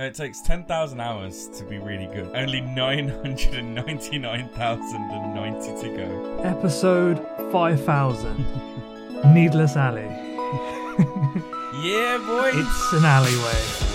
No, it takes 10,000 hours to be really good. Only 999,090 to go. Episode 5000 Needless Alley. Yeah, boy! It's an alleyway.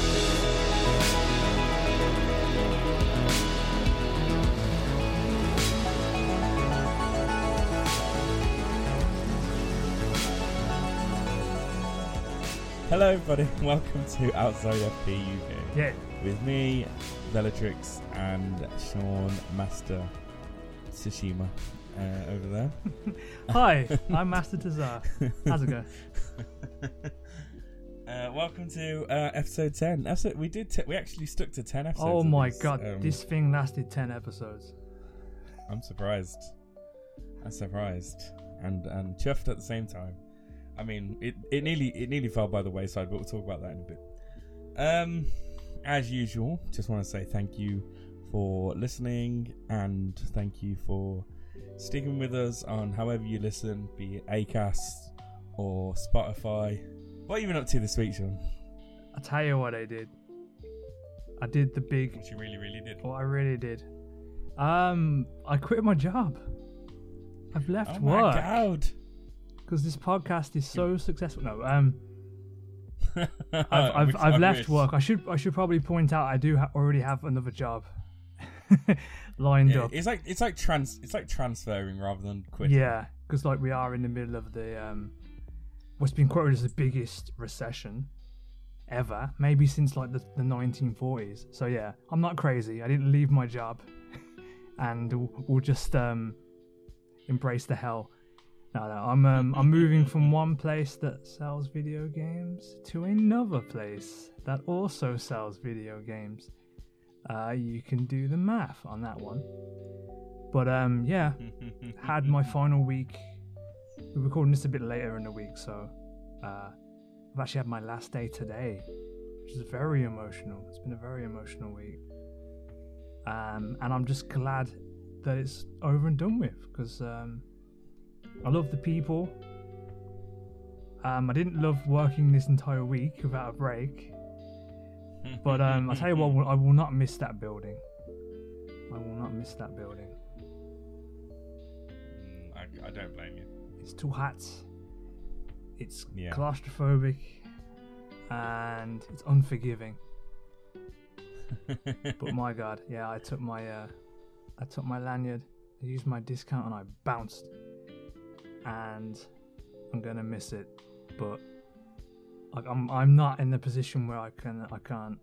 Hello, everybody. Welcome to Outside FP UK. Yeah. With me, Bellatrix, and Sean Master Tsushima uh, over there. Hi, I'm Master Tazar. How's it going? Uh, welcome to uh, episode ten. Episode we did. T- we actually stuck to ten episodes. Oh my this. god, Um, this thing lasted 10 episodes. I'm surprised. I'm surprised and and chuffed at the same time. I mean, it, it nearly it nearly fell by the wayside, but we'll talk about that in a bit. Um, as usual, just want to say thank you for listening and thank you for sticking with us on however you listen, be it Acast or Spotify. What have you been up to this week, Sean? I'll tell you what I did. I did the big, Which you really, really did. what I really did. Um, I quit my job. I've left Oh my god! Because this podcast is so successful. No, um, I've, I've, I've left work. I should I should probably point out I do ha- already have another job lined up. it's like it's like trans it's like transferring rather than quitting. Yeah, because like we are in the middle of the um, what's been quoted as the biggest recession ever, maybe since like the, the 1940s. So yeah, I'm not crazy. I didn't leave my job, and we'll, we'll just um, embrace the hell. No, no, I'm um, I'm moving from one place that sells video games to another place that also sells video games. Uh, you can do the math on that one. But um, yeah, had my final week. We're recording this a bit later in the week, so uh, I've actually had my last day today, which is very emotional. It's been a very emotional week, um, and I'm just glad that it's over and done with because um, I love the people. Um, I didn't love working this entire week without a break, but um, I tell you what, I will not miss that building. I will not miss that building. Mm, I, I don't blame you. It's too hot. It's Yeah. claustrophobic, and it's unforgiving. But my god, yeah, I took my uh, I took my lanyard, I used my discount, and I bounced. And I'm gonna miss it, but like I'm I'm not in the position where I can I can't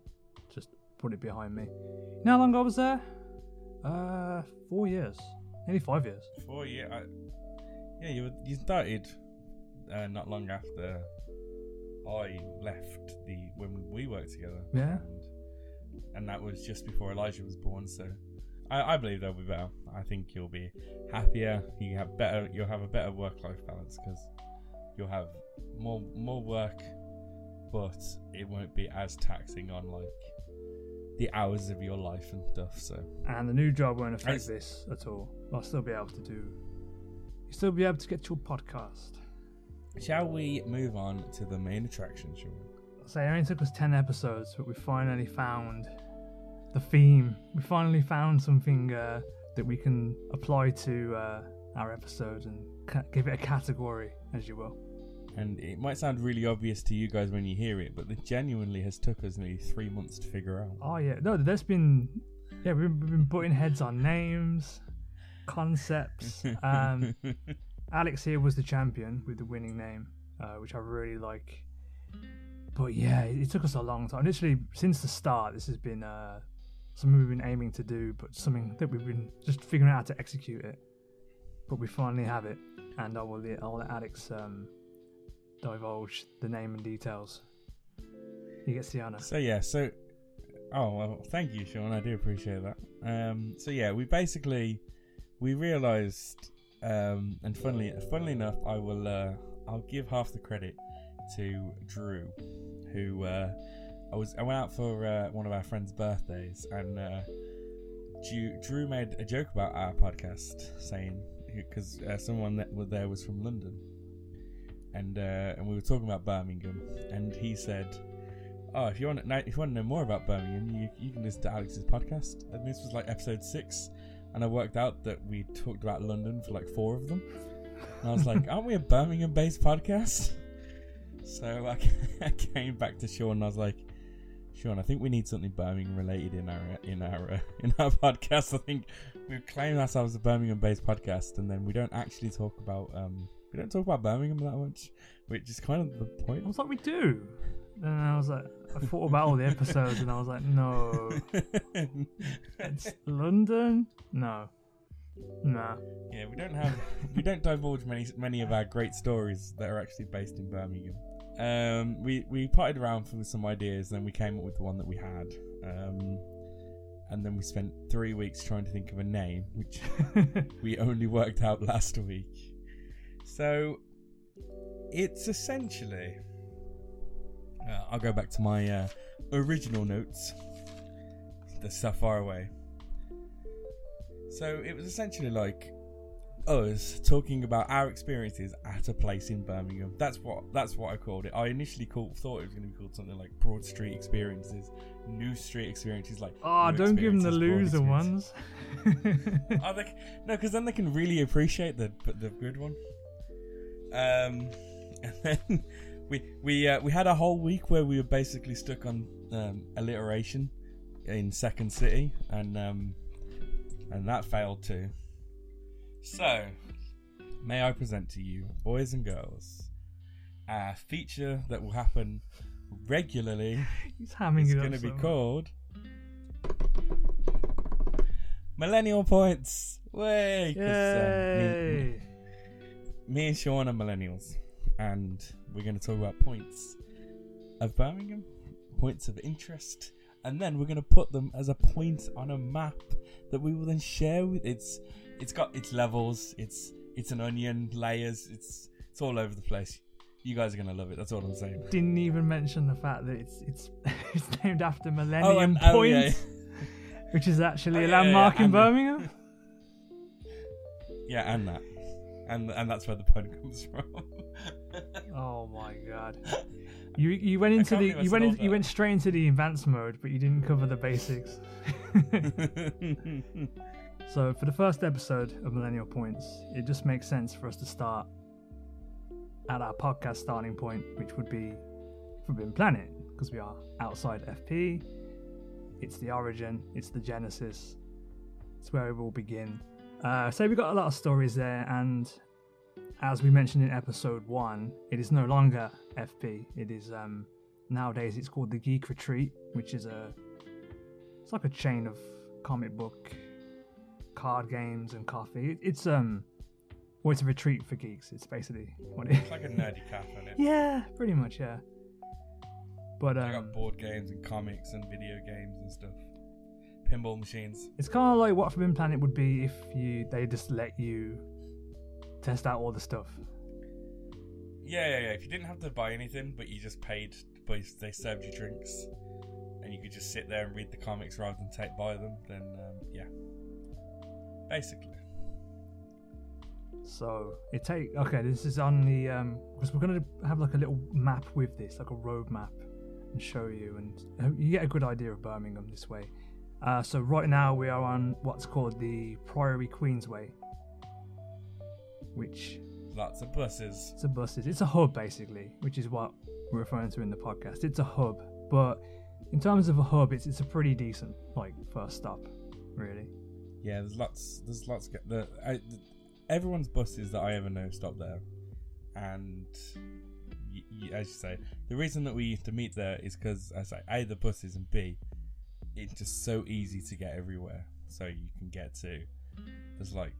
just put it behind me. You know how long I was there? Uh, four years, nearly five years. Four years. Yeah, you were, you started uh, not long after I left the when we worked together. Yeah. And, and that was just before Elijah was born. So I, I believe they'll be better. I think you'll be happier. You have better. You'll have a better work life balance because you'll have more more work, but it won't be as taxing on like the hours of your life and stuff. So and the new job won't affect Nice. this at all. I'll still be able to do. You'll still be able to get your podcast. Shall we move on to the main attraction, Sean? So it only took us ten episodes, but we finally found the theme. We finally found something uh, that we can apply to uh, our episode and ca- give it a category, as you will. And it might sound really obvious to you guys when you hear it, but it genuinely has took us nearly three months to figure out. Oh yeah, no, there's been yeah we've been butting heads on names, concepts. Um, Alex here was the champion with the winning name, uh, which I really like. But yeah, it, it took us a long time. Literally, since the start, this has been uh, something we've been aiming to do, but something that we've been just figuring out how to execute it. But we finally have it, and I will let, I'll let Alex um, divulge the name and details. Gets the honor. So yeah, so oh well, thank you, Sean. I do appreciate that. Um, so yeah, we basically we realised, um, and funnily, funnily enough, I will uh, I'll give half the credit to Drew, who uh, I was I went out for uh, one of our friends' birthdays, and uh, Drew, Drew made a joke about our podcast, saying because uh, someone that was there was from London, and uh, and we were talking about Birmingham, and he said, oh, if you want to know, if you want to know more about Birmingham, you you can listen to Alex's podcast. And this was like episode six, and I worked out that we talked about London for like four of them. And I was like, aren't we a Birmingham-based podcast? So I, I came back to Sean and I was like, Sean, I think we need something Birmingham related in our in our uh, in our podcast. I think we claim ourselves a Birmingham-based podcast, and then we don't actually talk about um we don't talk about Birmingham that much, which is kind of the point. I was like, we do. And I was like, I thought about all the episodes, and I was like, no, it's London. No, nah. Yeah, we don't have we don't divulge many many of our great stories that are actually based in Birmingham. Um, we we potted around for some ideas, then we came up with the one that we had. Um, and then we spent three weeks trying to think of a name, which we only worked out last week. So it's essentially. Uh, I'll go back to my uh, original notes. The stuff far away. So it was essentially like us talking about our experiences at a place in Birmingham. That's what that's what I called it. I initially called, thought it was going to be called something like Broad Street Experiences, New Street Experiences. Like, oh, don't give them the loser ones. oh, they, no, because then they can really appreciate the the good one. Um, and then we we uh, we had a whole week where we were basically stuck on um, alliteration in Second City, and um, and that failed too. So, may I present to you, boys and girls, a feature that will happen regularly. He's hamming It's it up. going to be called Millennial Points. Way! 'cause, um, me- Yay! me and Sean are millennials, and we're going to talk about points of Birmingham, points of interest, and then we're going to put them as a point on a map that we will then share with. It's it's got its levels. It's it's an onion layers. It's it's all over the place. You guys are going to love it. That's all I'm saying. Didn't even mention the fact that it's it's it's named after Millennium oh, and- Point, oh, yeah. which is actually Oh, a yeah, yeah, landmark in and the- Birmingham. Yeah, and that, and and that's where the pun comes from. Oh my god! You you went into the you went in, you went straight into the advanced mode, but you didn't cover the basics. so for the first episode of Millennial Points, it just makes sense for us to start at our podcast starting point, which would be Forbidden Planet, because we are outside FP. It's the origin, it's the genesis, it's where it will begin. Uh, so we've got a lot of stories there, and as we mentioned in episode one, it is no longer FP. It is um nowadays it's called the Geek Retreat, which is a it's like a chain of comic book, card games, and coffee. It, it's um well, it's a retreat for geeks. It's basically what it. it's like a nerdy cafe. Isn't yeah, pretty much. Yeah. But I um, got board games and comics and video games and stuff. Pinball machines. It's kind of like what Forbidden Planet would be if you they just let you test out all the stuff. Yeah, yeah, yeah. If you didn't have to buy anything, but you just paid, but they served you drinks, and you could just sit there and read the comics rather than take buy them, then um, yeah. Basically. So it take okay. This is on the um because we're gonna have like a little map with this, like a road map, and show you, and uh, you get a good idea of Birmingham this way. Uh, so right now we are on what's called the Priory Queensway, which Lots of buses. it's a buses. It's a hub basically, which is what we're referring to in the podcast. It's a hub, but in terms of a hub, it's it's a pretty decent like first stop, really. Yeah, there's lots. There's lots. Get the, I, the everyone's buses that I ever know stop there, and y- y- as you say, the reason that we used to meet there is because I say a the buses and b it's just so easy to get everywhere. So you can get to there's like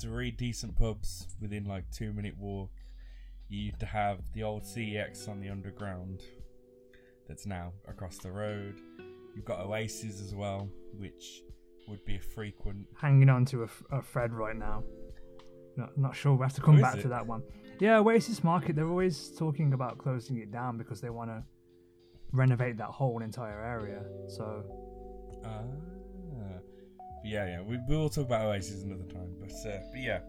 three decent pubs within like two minute walk. You used to have the old CEX on the underground that's now across the road. You've got Oasis as well, which would be a frequent. hanging on to a thread right now. Not, not sure. We have to come Oh, back it? to that one. Yeah, Oasis Market. They're always talking about closing it down because they want to renovate that whole entire area. So but yeah, yeah. We we will talk about Oasis another time, but uh, but yeah,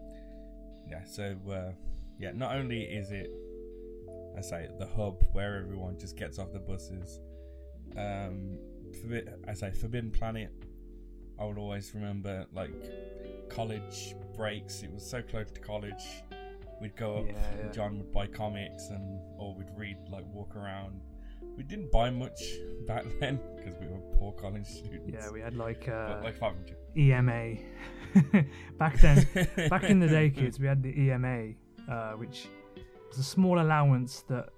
yeah. So uh, yeah, not only is it, I say the hub where everyone just gets off the buses um, forbi- I say Forbidden Planet. I would always remember like college breaks. It was so close to college. We'd go up. Yeah, yeah. John would buy comics, and or we'd read like walk around. We didn't buy much back then because we were poor college students. Yeah, we had like uh, like five hundred. EMA. Back then, back in the day, kids, we had the EMA, uh, which was a small allowance that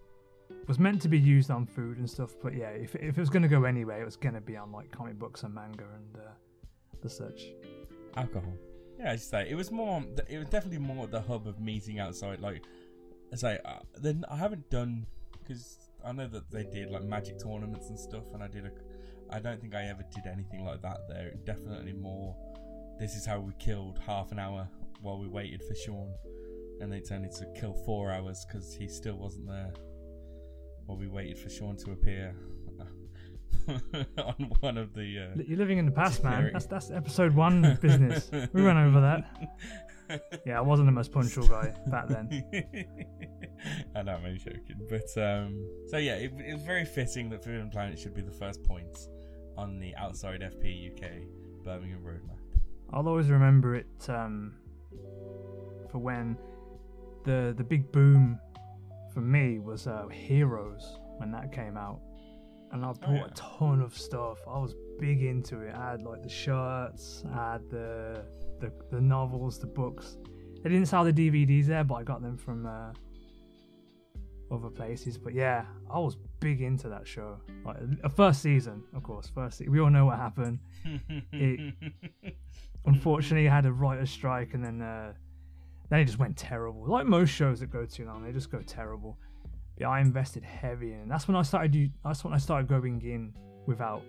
was meant to be used on food and stuff. But yeah, if, if it was going to go anyway, it was going to be on like comic books and manga and uh, the such. alcohol. Yeah, I say it was more. It was definitely more the hub of meeting outside. Like I say, uh, then I haven't done because I know that they did like magic tournaments and stuff, and I did a. I don't think I ever did anything like that there. Definitely more. This is how we killed half an hour while we waited for Sean, and they turned it to kill four hours because he still wasn't there. While we waited for Sean to appear on one of the. Uh, You're living in the past, man. That's that's episode one business. We went over that. Yeah, I wasn't the most punctual guy back then. I know I'm only joking, but um, so yeah, it, it was very fitting that Forbidden Planet should be the first points on the outside FP UK Birmingham roadmap. I'll always remember it um, for when the the big boom for me was uh, Heroes when that came out, and I bought Oh, yeah. a ton of stuff. I was big into it. I had like the shirts, I had the the, the novels, the books. They didn't sell the DVDs there, but I got them from uh, other places. But yeah, I was big into that show. Like uh, first season, of course. First, se- we all know what happened. It- unfortunately I had a writer's strike and then uh, then it just went terrible like most shows that go too long they just go terrible yeah i invested heavy in it. that's when i started do, that's when i started going in without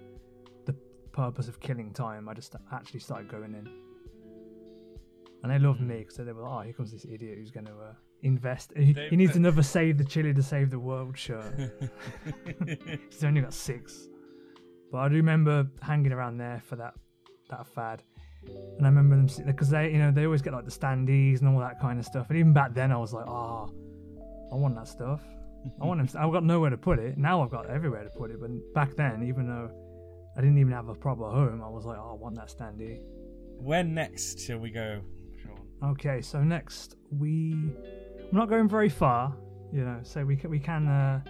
the purpose of killing time i just actually started going in and they loved me because they were like oh here comes this idiot who's going to uh, invest he, They- he needs another save the chili to save the world shirt He's only got six. But I do remember hanging around there for that that fad. And I remember them because they, you know, they always get like the standees and all that kind of stuff. And even back then, I was like, oh, I want that stuff. I want them. I've got nowhere to put it. Now I've got everywhere to put it. But back then, even though I didn't even have a proper home, I was like, oh, I want that standee. Where next shall we go, Sean? Okay, so next we we're not going very far, you know. So we can we can uh,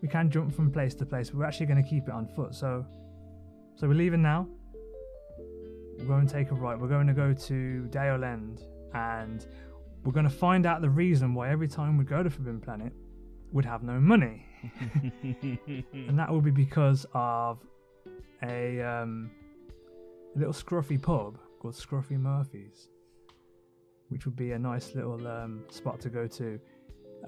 we can jump from place to place. We're actually going to keep it on foot. So so we're leaving now. We're going to take a right. We're going to go to Dale End, and we're going to find out the reason why every time we go to Forbidden Planet, we'd have no money, and that would be because of a um, a little scruffy pub called Scruffy Murphy's which would be a nice little um, spot to go to.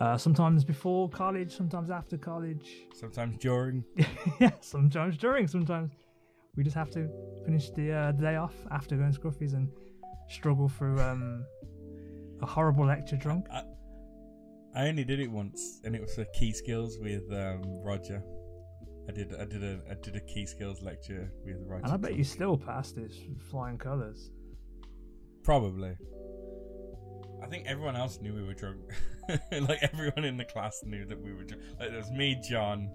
Uh, sometimes before college, sometimes after college. Sometimes during. yeah, sometimes during. Sometimes we just have to finish the uh, day off after going to Scruffy's and struggle through um, a horrible lecture drunk. I, I only did it once, and it was for key skills with um, Roger. I did I did a I did a key skills lecture with Roger. And I bet you still passed this flying colours. Probably. I think everyone else knew we were drunk. like everyone in the class knew that we were drunk. Like there was me, John,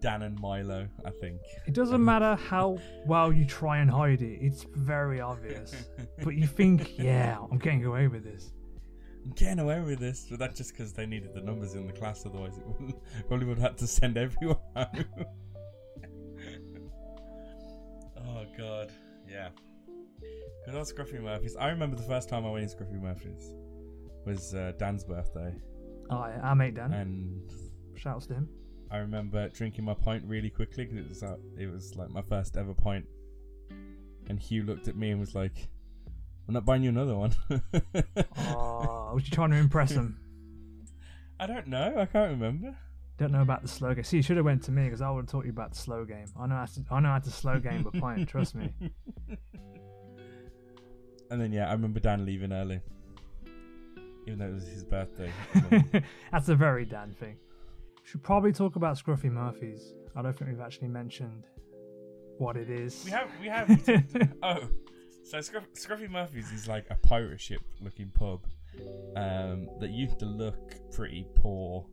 Dan, and Milo. I think. It doesn't matter how well you try and hide it, it's very obvious. but you think, yeah, I'm getting away with this. Getting away with this, but that's just because they needed the numbers in the class. Otherwise, it wouldn't, probably would have had to send everyone home. oh god, yeah. Good old Scruffy Murphys. I remember the first time I went in Scruffy Murphys was uh, Dan's birthday, Oh, yeah, our mate Dan. and Shouts to him. I remember drinking my pint really quickly because it was uh, it was like my first ever pint. And Hugh looked at me and was like, "I'm not buying you another one." Oh, was you trying to impress him? I don't know. I can't remember. Don't know about the slow game. See, you should have went to me because I would have taught you about the slow game. I know how to, I know how to slow game a pint. Trust me. And then yeah, I remember Dan leaving early, even though it was his birthday. That's a very Dan thing. Should probably talk about Scruffy Murphys. I don't think we've actually mentioned what it is. we have we have oh, so Scruff, Scruffy Murphy's is like a pirate ship looking pub um, that used to look pretty poor,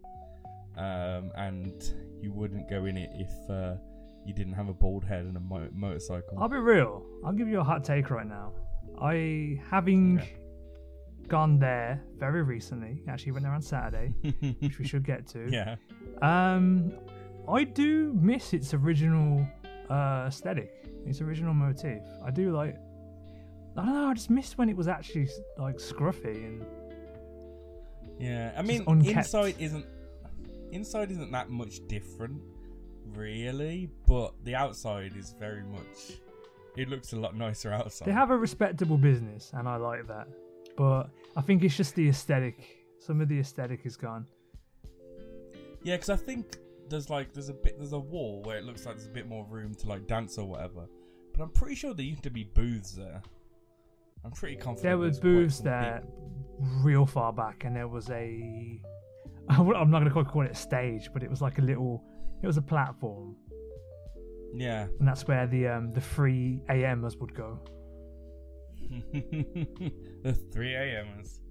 um, and you wouldn't go in it if uh, you didn't have a bald head and a mo- motorcycle. I'll be real. I'll give you a hot take right now. I having Okay. gone there very recently. Actually, went there on Saturday, which we should get to. yeah. Um, I do miss its original uh, aesthetic, its original motif. I do like. I don't know. I just missed when it was actually like scruffy and Yeah, I mean, inside isn't inside isn't that much different, really. But the outside is very much. It looks a lot nicer outside. they have a respectable business, and I like that. But I think it's just the aesthetic. Some of the aesthetic is gone. yeah, because I think there's like there's a bit there's a wall where it looks like there's a bit more room to like dance or whatever. But I'm pretty sure there used to be booths there. I'm pretty confident. There were booths there real far back, and there was a. I'm not going to call it a stage, but it was like a little. It was a platform, Yeah. and that's where the um the three AMers would go. the 3 a.m.ers.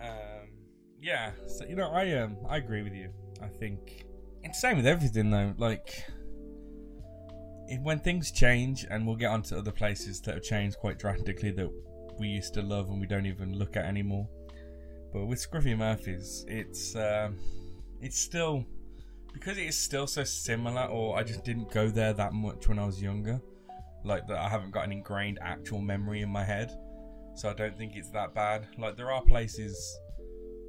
Um, yeah, so you know, I um, I agree with you. I think it's same with everything though. Like, when things change, and we'll get onto other places that have changed quite drastically that we used to love and we don't even look at anymore. But with Scruffy Murphys, it's um, it's still because it is still so similar, or I just didn't go there that much when I was younger like that I haven't got an ingrained actual memory in my head. So I don't think it's that bad. Like there are places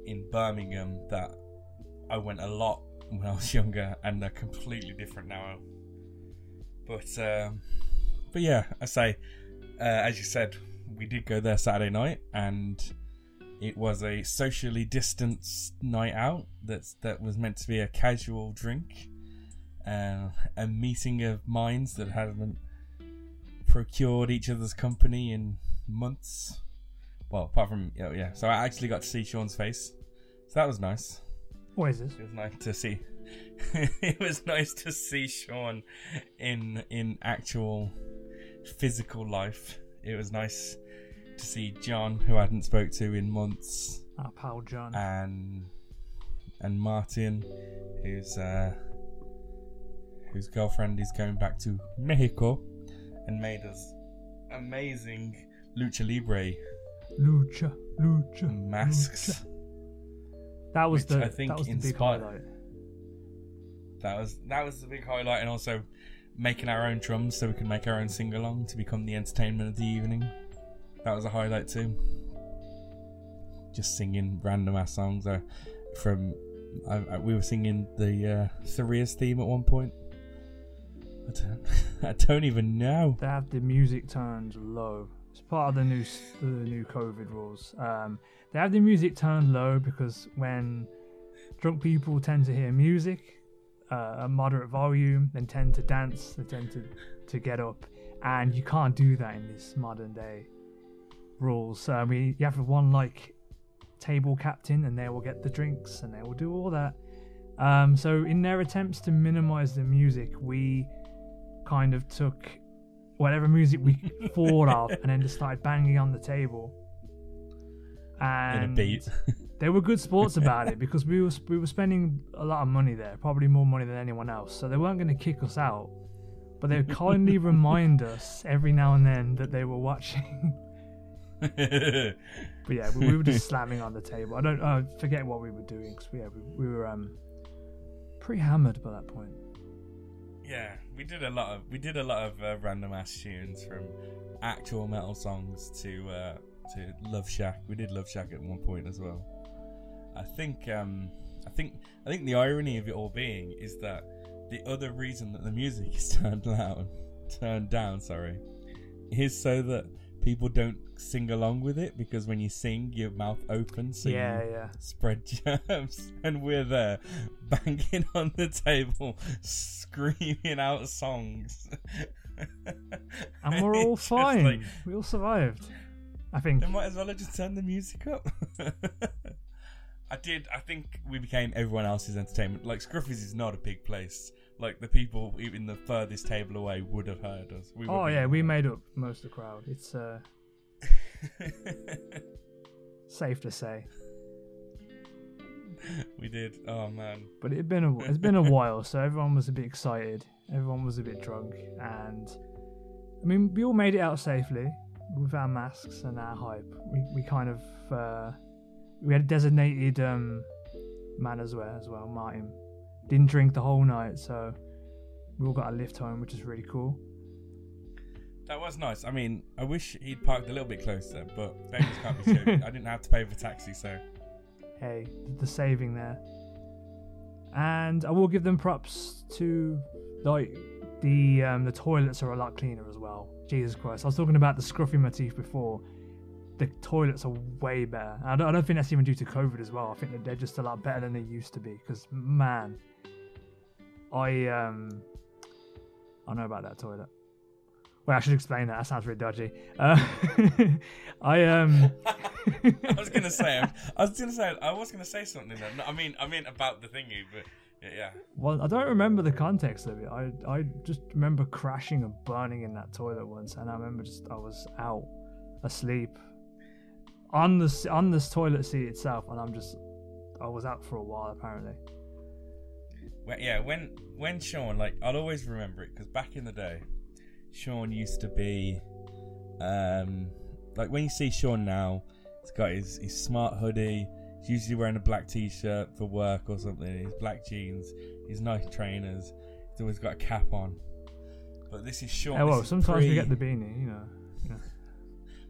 in Birmingham that I went a lot when I was younger and they're completely different now. But um, but yeah, I say uh, as you said, we did go there Saturday night and it was a socially distanced night out that's that was meant to be a casual drink. Uh, a meeting of minds that haven't procured each other's company in months. Well, apart from yeah, yeah. So I actually got to see Sean's face, so that was nice. What is this? It was nice to see. it was nice to see Sean in in actual physical life. It was nice to see John, who I hadn't spoke to in months, Our pal John. and and Martin, whose uh, whose girlfriend is going back to Mexico, and made us amazing lucha libre Lucha, Lucha, masks. Lucha. That was the I think that was the big highlight. That was that was the big highlight, and also making our own drums so we can make our own sing along to become the entertainment of the evening. That was a highlight too. Just singing random ass songs. Uh, from I, I, we were singing the uh, theme at one point. I don't, I don't even know. They have the music turned low. It's part of the new the new COVID rules. Um, they have the music turned low because when drunk people tend to hear music uh, at moderate volume, then tend to dance, they tend to to get up, and you can't do that in this modern day rules. So I mean, you have one like table captain, and they will get the drinks, and they will do all that. Um, so in their attempts to minimize the music, we kind of took whatever music we thought of and then just started banging on the table. In a And beat. they were good sports about it because we were we were spending a lot of money there, probably more money than anyone else. So they weren't going to kick us out, but they would kindly remind us every now and then that they were watching. But yeah, we, we were just slamming on the table. I don't forget what we were doing because yeah, we, we were um pretty hammered by that point. Yeah, we did a lot of we did a lot of uh, random ass tunes from actual metal songs to uh, to Love Shack. We did Love Shack at one point as well. I think um, I think I think the irony of it all being is that the other reason that the music is turned loud, turned down, sorry, is so that people don't sing along with it because when you sing, your mouth opens, so yeah, you yeah. spread germs, and we're there banging on the table, screaming out songs. And we're all just like, fine. we all survived. I think. they might as well have just turned the music up. I did. I think we became everyone else's entertainment. Like Scruffy's is not a big place. Like the people even the furthest table away would have heard us. We Oh yeah, we made up most of the crowd. It's uh, safe to say. we did. Oh man. But it'd been a it's been a while, so everyone was a bit excited. Everyone was a bit drunk, and I mean, we all made it out safely with our masks and our hype. We we kind of uh, we had a designated um, man as well as well. Martin didn't drink the whole night, so we all got a lift home, which is really cool. That was nice. I mean, I wish he'd parked a little bit closer, but beggars can't be choosers. I didn't have to pay for taxi, so hey, the saving there. And I will give them props to like the um, the toilets are a lot cleaner as well. Jesus Christ, I was talking about the scruffy motif before. The toilets are way better. I don't, I don't think that's even due to COVID as well. I think that they're just a lot better than they used to be. Because man, I um, I know about that toilet. Well, I should explain that. That sounds really dodgy. Uh, I um. I was gonna say. I was gonna say. I was gonna say something. Then. I mean, I mean about the thingy, but yeah. Well, I don't remember the context of it. I I just remember crashing and burning in that toilet once, and I remember just I was out asleep on the on this toilet seat itself, and I'm just I was out for a while apparently. Well, yeah, when when Sean like I'll always remember it because back in the day, Sean used to be, um, like when you see Sean now, he's got his, his smart hoodie. He's usually wearing a black t-shirt for work or something. His black jeans, his nice trainers. He's always got a cap on. But this is Sean. Oh well, sometimes pre- we get the beanie, you know.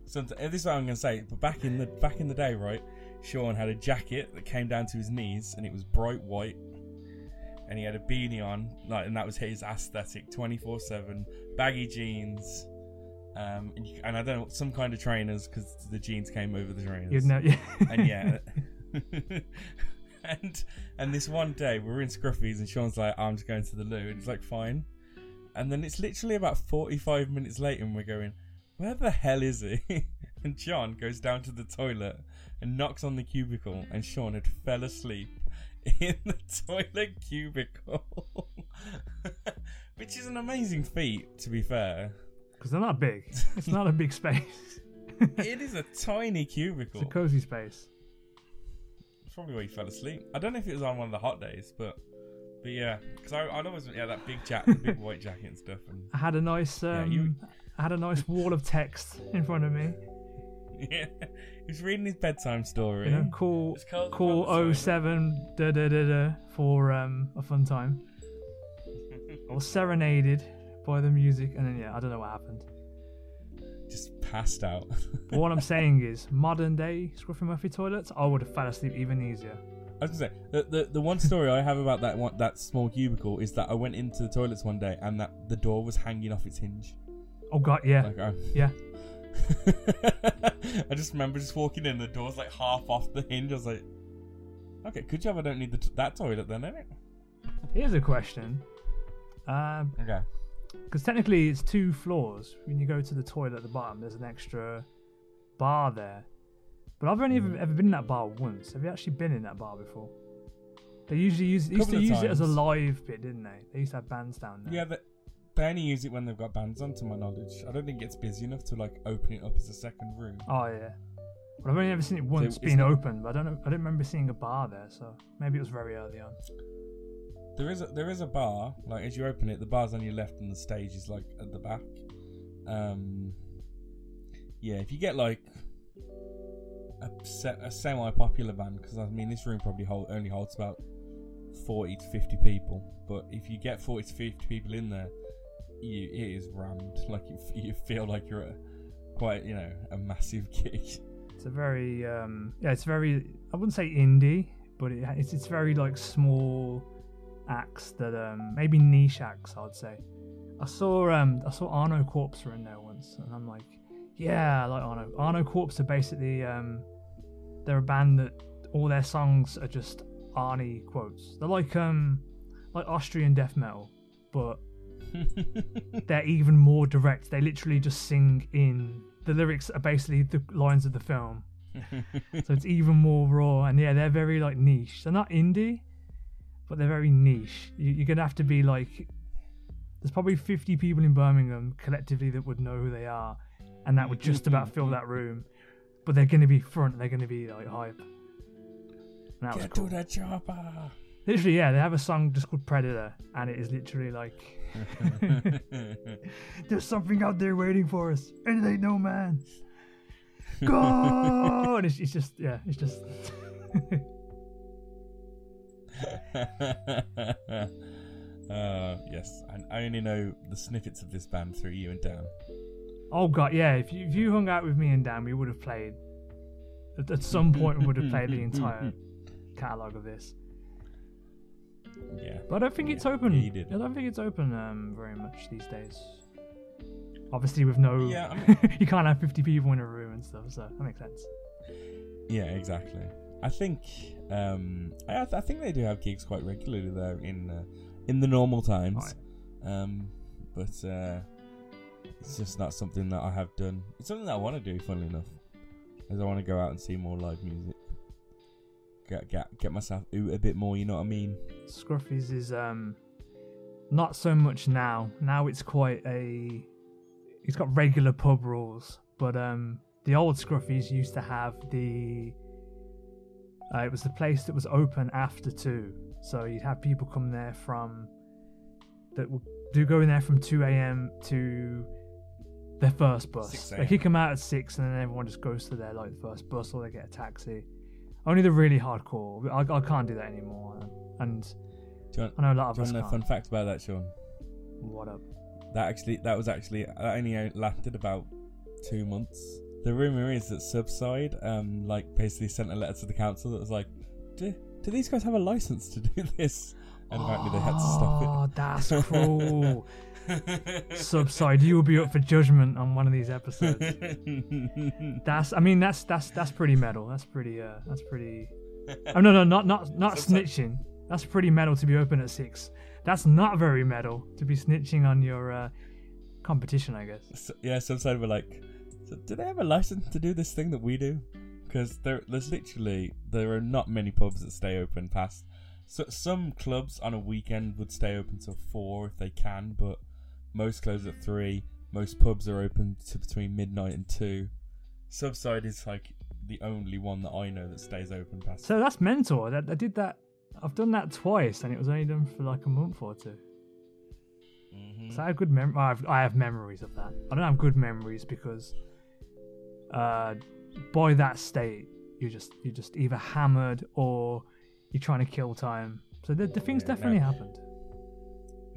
Sometimes, this is what I'm going to say. But back in the back in the day, right? Sean had a jacket that came down to his knees, and it was bright white and he had a beanie on, like, and that was his aesthetic, twenty four seven, baggy jeans, um, and, you, and, I don't know some kind of trainers because the jeans came over the trainers. You'd know, yeah. and yeah, and and this one day we're in Scruffy's and Sean's like, I'm just going to the loo, and he's like, fine, and then it's literally about forty five minutes later, and we're going, where the hell is he? and John goes down to the toilet and knocks on the cubicle, and Sean had fell asleep in the toilet cubicle, which is an amazing feat, to be fair. Because they're not big. It's not a big space. it is a tiny cubicle. It's a cozy space. Probably where you fell asleep. I don't know if it was on one of the hot days, but but yeah, because I I'd always yeah that big jacket, big white jacket and stuff. And I had a nice um, yeah, you... I had a nice wall of text in front of me. Yeah, he's reading his bedtime story. You know, call call 07 da da da da for um a fun time. I was serenaded by the music, and then yeah, I don't know what happened. Just passed out. but what I'm saying is, modern day Scruffy Muffy toilets, I would have fell asleep even easier. I was gonna say the, the the one story I have about that one, that small cubicle is that I went into the toilets one day and that the door was hanging off its hinge. Oh god, yeah, like, oh. yeah. I just remember just walking in, the door's like half off the hinge. I was like, okay, good job I don't need the, that toilet then, innit? Here's a question. Um, okay. Because technically it's two floors. When you go to the toilet at the bottom, there's an extra bar there. But I've only ever, ever been in that bar once. Have you actually been in that bar before? They usually use used to use times. it as a live bit, didn't they? They used to have bands down there. Yeah, but they only use it when they've got bands on, to my knowledge. I don't think it's busy enough to like open it up as a second room. Oh yeah. But I've only ever seen it once so being open, but I don't know. I don't remember seeing a bar there, so maybe it was very early on. There is a, there is a bar. Like as you open it, the bar's on your left, and the stage is like at the back. Um, yeah, if you get like a, se- a semi-popular band, because I mean this room probably hold, only holds about forty to fifty people. But if you get forty to fifty people in there, you it is rammed. Like you, you feel like you're at quite you know a massive gig. It's a very um, yeah, it's very I wouldn't say indie, but it, it's it's very like small acts that um maybe niche acts I'd say. I saw um I saw Arnocorps were in there once, and I'm like, yeah, I like Arno. Arnocorps are basically um they're a band that all their songs are just Arnie quotes. They're like um like Austrian death metal, but they're even more direct. They literally just sing in the lyrics are basically the lines of the film. so it's even more raw and yeah, they're very like niche. They're not indie, but they're very niche. You, are gonna have to be like there's probably 50 people in Birmingham collectively that would know who they are, and that would just about fill that room. But they're gonna be front. They're gonna be like hype. Get cool. to the chopper. Literally, yeah, they have a song just called Predator, and it is literally like, there's something out there waiting for us, and it ain't no man. Go! and it's, it's just, yeah, it's just. Uh, yes, and I only know the snippets of this band through you and Dan. oh god, yeah. If you if you hung out with me and Dan, we would have played. At, at some point, we would have played the entire catalog of this. Yeah. But I don't think Yeah. it's open. Yeah. I don't think it's open um, very much these days. Obviously, with no, Yeah, I mean- you can't have fifty people in a room and stuff, so that makes sense. Yeah, exactly. I think um, I, I think they do have gigs quite regularly though in uh, in the normal times. Um, but uh, it's just not something that I have done. It's something that I want to do. Funnily enough, is I want to go out and see more live music. Get get get myself out a bit more. You know what I mean? Scruffy's is um not so much now. Now it's quite a it's got regular pub rules, but um the old Scruffy's used to have the uh, it was the place that was open after two, so you'd have people come there from that would do go in there from two a.m. to their first bus. They kick them out at six, and then everyone just goes to their like first bus or they get a taxi. Only the really hardcore. I, I can't do that anymore, and Do you want, I know a lot of do you us want a fun fact about that, Sean? What up? That actually, that was actually, that only lasted about two months. The rumor is that Subside, um, like basically sent a letter to the council that was like, do, do these guys have a license to do this? And apparently they had to stop it. Oh, that's cruel. Subside, you will be up for judgment on one of these episodes. That's, I mean, that's that's that's pretty metal. That's pretty, uh, that's pretty. Oh no, no, not not not Subside- snitching. That's pretty metal to be open at six. That's not very metal to be snitching on your uh, competition, I guess. So, yeah, Subside were like, so do they have a license to do this thing that we do? Because there, there's literally there are not many pubs that stay open past. So some clubs on a weekend would stay open till four if they can, but most close at three. Most pubs are open to between midnight and two. Subside is like the only one that I know that stays open past. So that's mental. That I did that. I've done that twice, and it was only done for like a month or two. Mhm. So I have good mem- I have, I have memories of that. I don't have good memories because uh, by that state you just you just either hammered or you're trying to kill time. So the, the things Yeah, definitely no. happened.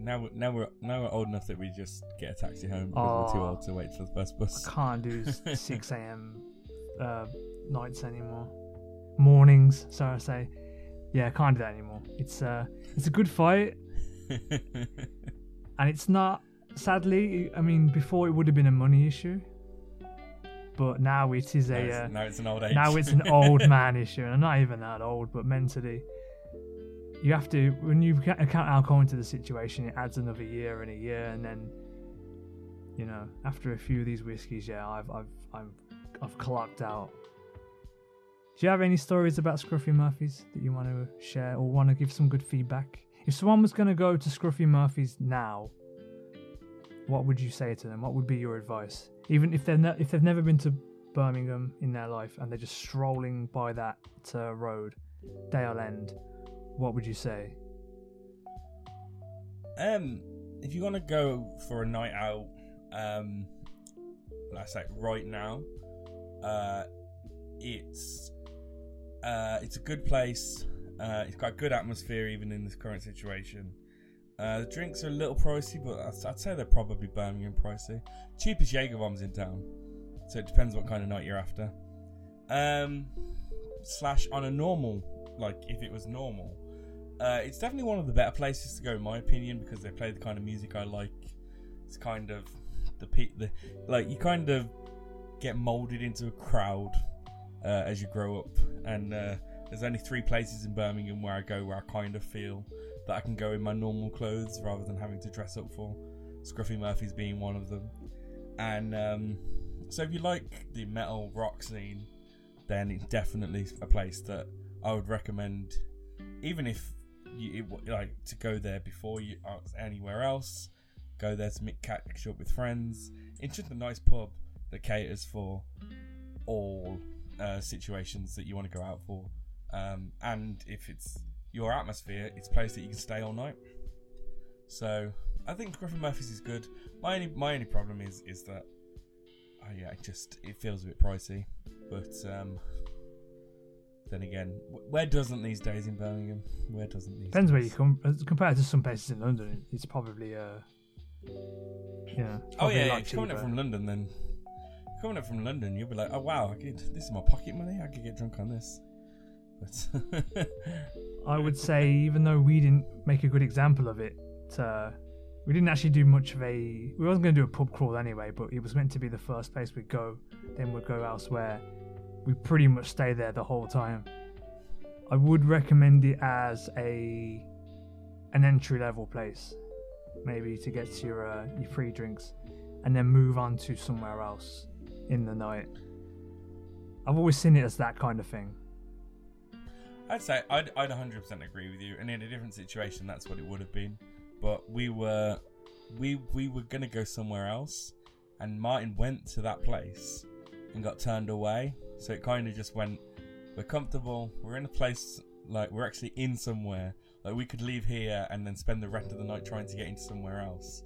Now, we're- now we're now we're old enough that we just get a taxi home because we're too Oh. old to wait for the first bus. I can't do 6 a.m. Uh, nights anymore. Mornings, so I say. Yeah, I can't do that anymore. It's uh, it's a good fight, and it's not. Sadly, I mean, before it would have been a money issue, but now it is now, a. it's, uh, now it's an old age. now it's an old man issue, and I'm not even that old, but mentally, you have to when you account alcohol into the situation, it adds another year and a year, and then, you know, after a few of these whiskeys, yeah, I've I've I'm I've clocked out. Do you have any stories about Scruffy Murphys that you want to share or want to give some good feedback? If someone was going to go to Scruffy Murphys now, what would you say to them? What would be your advice? Even if they're ne- if they've never been to Birmingham in their life and they're just strolling by that uh, road, Dale End, what would you say? Um, if you want to go for a night out, um, let's say right now, uh, it's uh, it's a good place. Uh, it's got a good atmosphere even in this current situation. Uh, the drinks are a little pricey, but I'd, say they're probably Birmingham pricey. Cheapest Jaeger bombs in town, so it depends what kind of night you're after. Um, slash on a normal, like if it was normal, uh, it's definitely one of the better places to go, in my opinion, because they play the kind of music I like. It's kind of the pe- the like you kind of get molded into a crowd uh, as you grow up, and uh, there's only three places in Birmingham where I go where I kind of feel that I can go in my normal clothes rather than having to dress up for. Scruffy Murphy's being one of them, and um, so if you like the metal rock scene, then it's definitely a place that I would recommend, even if you like to go there before you are anywhere else. Go there to catch up with friends. It's just a nice pub that caters for all uh, situations that you want to go out for. Um, and if it's your atmosphere, it's a place that you can stay all night. So I think Griffin Murphy's is good. My only my only problem is is that oh yeah, it just it feels a bit pricey. But um, then again, where doesn't these days in Birmingham? Where doesn't these? Depends where you come. Compared to some places in London, it's probably uh, yeah. Oh probably a yeah, if you're coming up from London, then coming up from London, you'll be like, oh wow, I could. This is my pocket money. I could get drunk on this. I would say, even though we didn't make a good example of it, uh, we didn't actually do much of a. We wasn't going to do a pub crawl anyway, but it was meant to be the first place we'd go. Then we'd go elsewhere. We pretty much stay there the whole time. I would recommend it as a an entry level place, maybe to get to your uh, your free drinks, and then move on to somewhere else in the night. I've always seen it as that kind of thing. I'd say I'd, I'd 100% agree with you. And in a different situation, that's what it would have been. But we were we we were gonna go somewhere else, and Martin went to that place and got turned away. So it kind of just went. We're comfortable. We're in a place like we're actually in somewhere. Like we could leave here and then spend the rest of the night trying to get into somewhere else.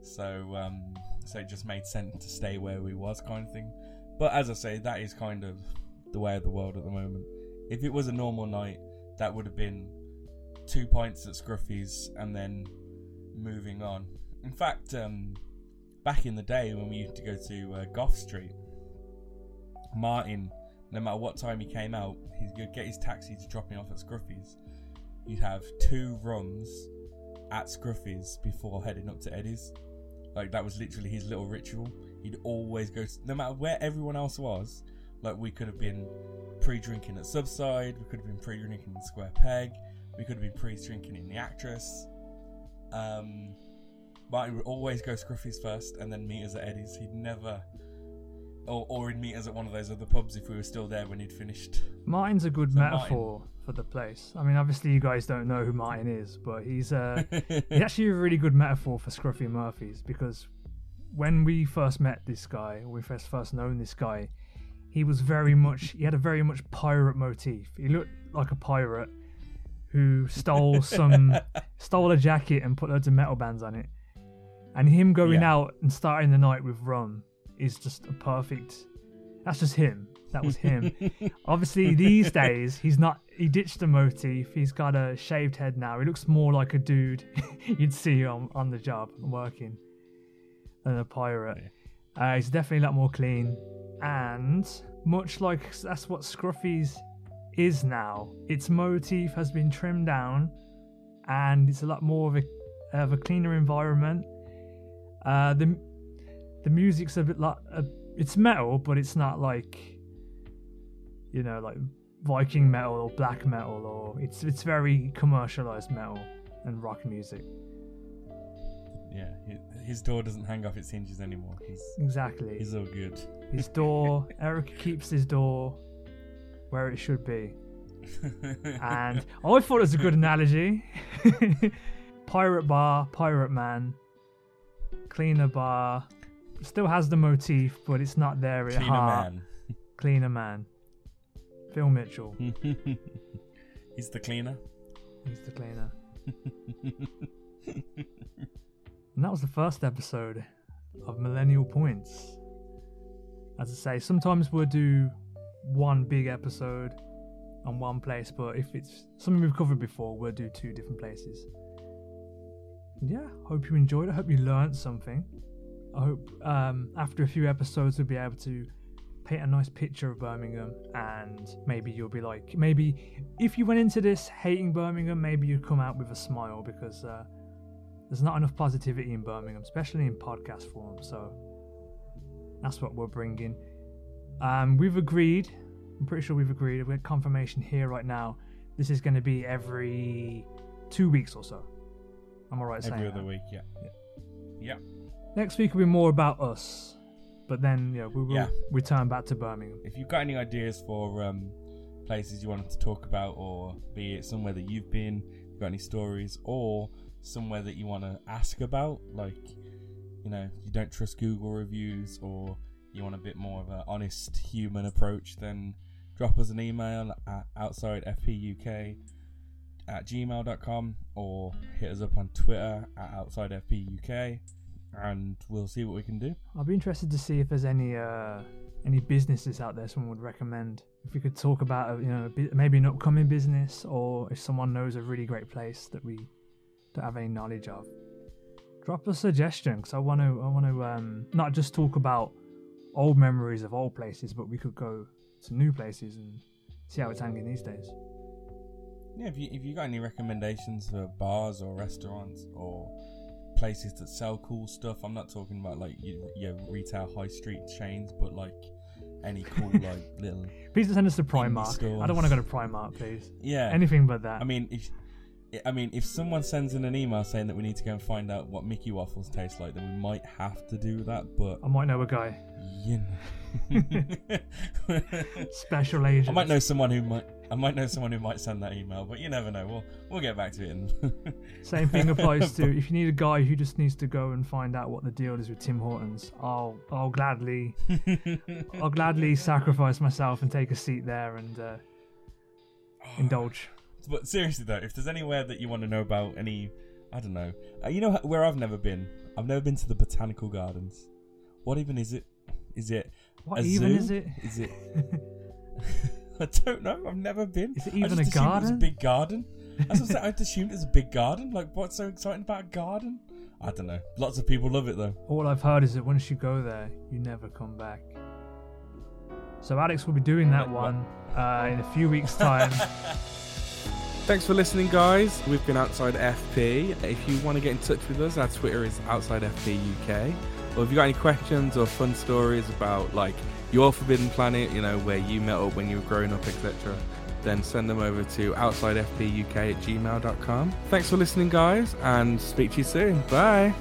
So um, so it just made sense to stay where we was, kind of thing. But as I say, that is kind of the way of the world at the moment. If it was a normal night, that would have been two pints at Scruffy's and then moving on. In fact, um, back in the day when we used to go to uh, Gough Street, Martin, no matter what time he came out, he'd get his taxi to drop me off at Scruffy's. You'd have two rums at Scruffy's before heading up to Eddie's. Like that was literally his little ritual. He'd always go, no matter where everyone else was. Like we could have been pre-drinking at Subside, we could have been pre-drinking in Square Peg, we could have been pre-drinking in the Actress. Um, Martin would always go Scruffy's first, and then meet us at Eddie's. He'd never, or or he'd meet us at one of those other pubs if we were still there when he'd finished. Martin's a good So metaphor for the place. I mean, obviously you guys don't know who Martin is, but he's uh, he's actually a really good metaphor for Scruffy Murphys because when we first met this guy, we first first known this guy, he was very much he had a very much pirate motif. He looked like a pirate who stole some stole a jacket and put loads of metal bands on it. And him going Yeah. out and starting the night with rum is just a perfect. That's just him. That was him. Obviously, these days he's not. He ditched the motif. He's got a shaved head now. He looks more like a dude you'd see on on the job working than a pirate. Uh, he's definitely a lot more clean, and much like that's what Scruffy's is now. Its motif has been trimmed down, and it's a lot more of a of a cleaner environment. Uh, the the music's a bit like uh, it's metal, but it's not like you know like Viking metal or black metal, or it's it's very commercialized metal and rock music. Yeah, his, door doesn't hang off its hinges anymore. He's Exactly. he's all good. His door, Eric keeps his door where it should be. And I thought it was a good analogy. pirate bar, pirate man, cleaner bar, still has the motif, but it's not there at cleaner heart. man. Cleaner man. Phil Mitchell, he's the cleaner. he's the cleaner. That was the first episode of Millennial Points. As I say, sometimes we'll do one big episode on one place, but if it's something we've covered before, we'll do two different places. Yeah, hope you enjoyed. I hope you learned something. I hope um, after a few episodes we'll be able to paint a nice picture of Birmingham and maybe you'll be like, maybe if you went into this hating Birmingham, maybe you'd come out with a smile because uh, there's not enough positivity in Birmingham, especially in podcast form. So that's what we're bringing. Um, we've agreed. I'm pretty sure we've agreed. We've got confirmation here right now. This is going to be every two weeks or so. I'm alright saying Every that. other week, yeah. Yeah. Next week will be more about us, but then know, we will Yeah. return back to Birmingham. If you've got any ideas for um, places you wanted to talk about, or be it somewhere that you've been, you've got any stories, or somewhere that you want to ask about, like, you know, you don't trust Google reviews, or you want a bit more of an honest human approach, then drop us an email at outside fpuk at gmail.com or hit us up on Twitter at outside FP UK and we'll see what we can do. I'll be interested to see if there's any uh, any businesses out there someone would recommend. If we could talk about uh, you know maybe an upcoming business, or if someone knows a really great place that we don't have any knowledge of, drop a suggestion because I want to I want to um, not just talk about old memories of old places, but we could go to new places and see how it's hanging these days. Yeah, if you if you got any recommendations for bars or restaurants or places that sell cool stuff. I'm not talking about like you, you retail high street chains, but like any cool like little. Please send us to Primark. I don't want to go to Primark, please. Yeah, anything but that. I mean, if I mean, if someone sends in an email saying that we need to go and find out what Mickey waffles taste like, then we might have to do that. But I might know a guy. You know. Special agent. I might know someone who might. I might know someone who might send that email, but you never know. We'll we'll get back to it. And Same thing applies to if you need a guy who just needs to go and find out what the deal is with Tim Hortons. I'll I'll gladly I'll gladly sacrifice myself and take a seat there and uh, indulge. But seriously though, if there's anywhere that you want to know about any, I don't know, uh, you know where I've never been. I've never been to the botanical gardens. What even is it? Is it? What even zoo? is it? Is it? I don't know. I've never been. Is it even a garden? It was a big garden. I said, I'd assumed it's a big garden. Like, what's so exciting about a garden? I don't know. Lots of people love it though. All I've heard is that once you go there, you never come back. So Alex will be doing that one uh, in a few weeks' time. Thanks for listening, guys. We've been Outside FP. If you want to get in touch with us, our Twitter is Outside FP UK. Or if you got any questions or fun stories about like your Forbidden Planet, you know, where you met up when you were growing up, etc., then send them over to outsidefpuk at gmail.com. Thanks for listening, guys, and speak to you soon. Bye.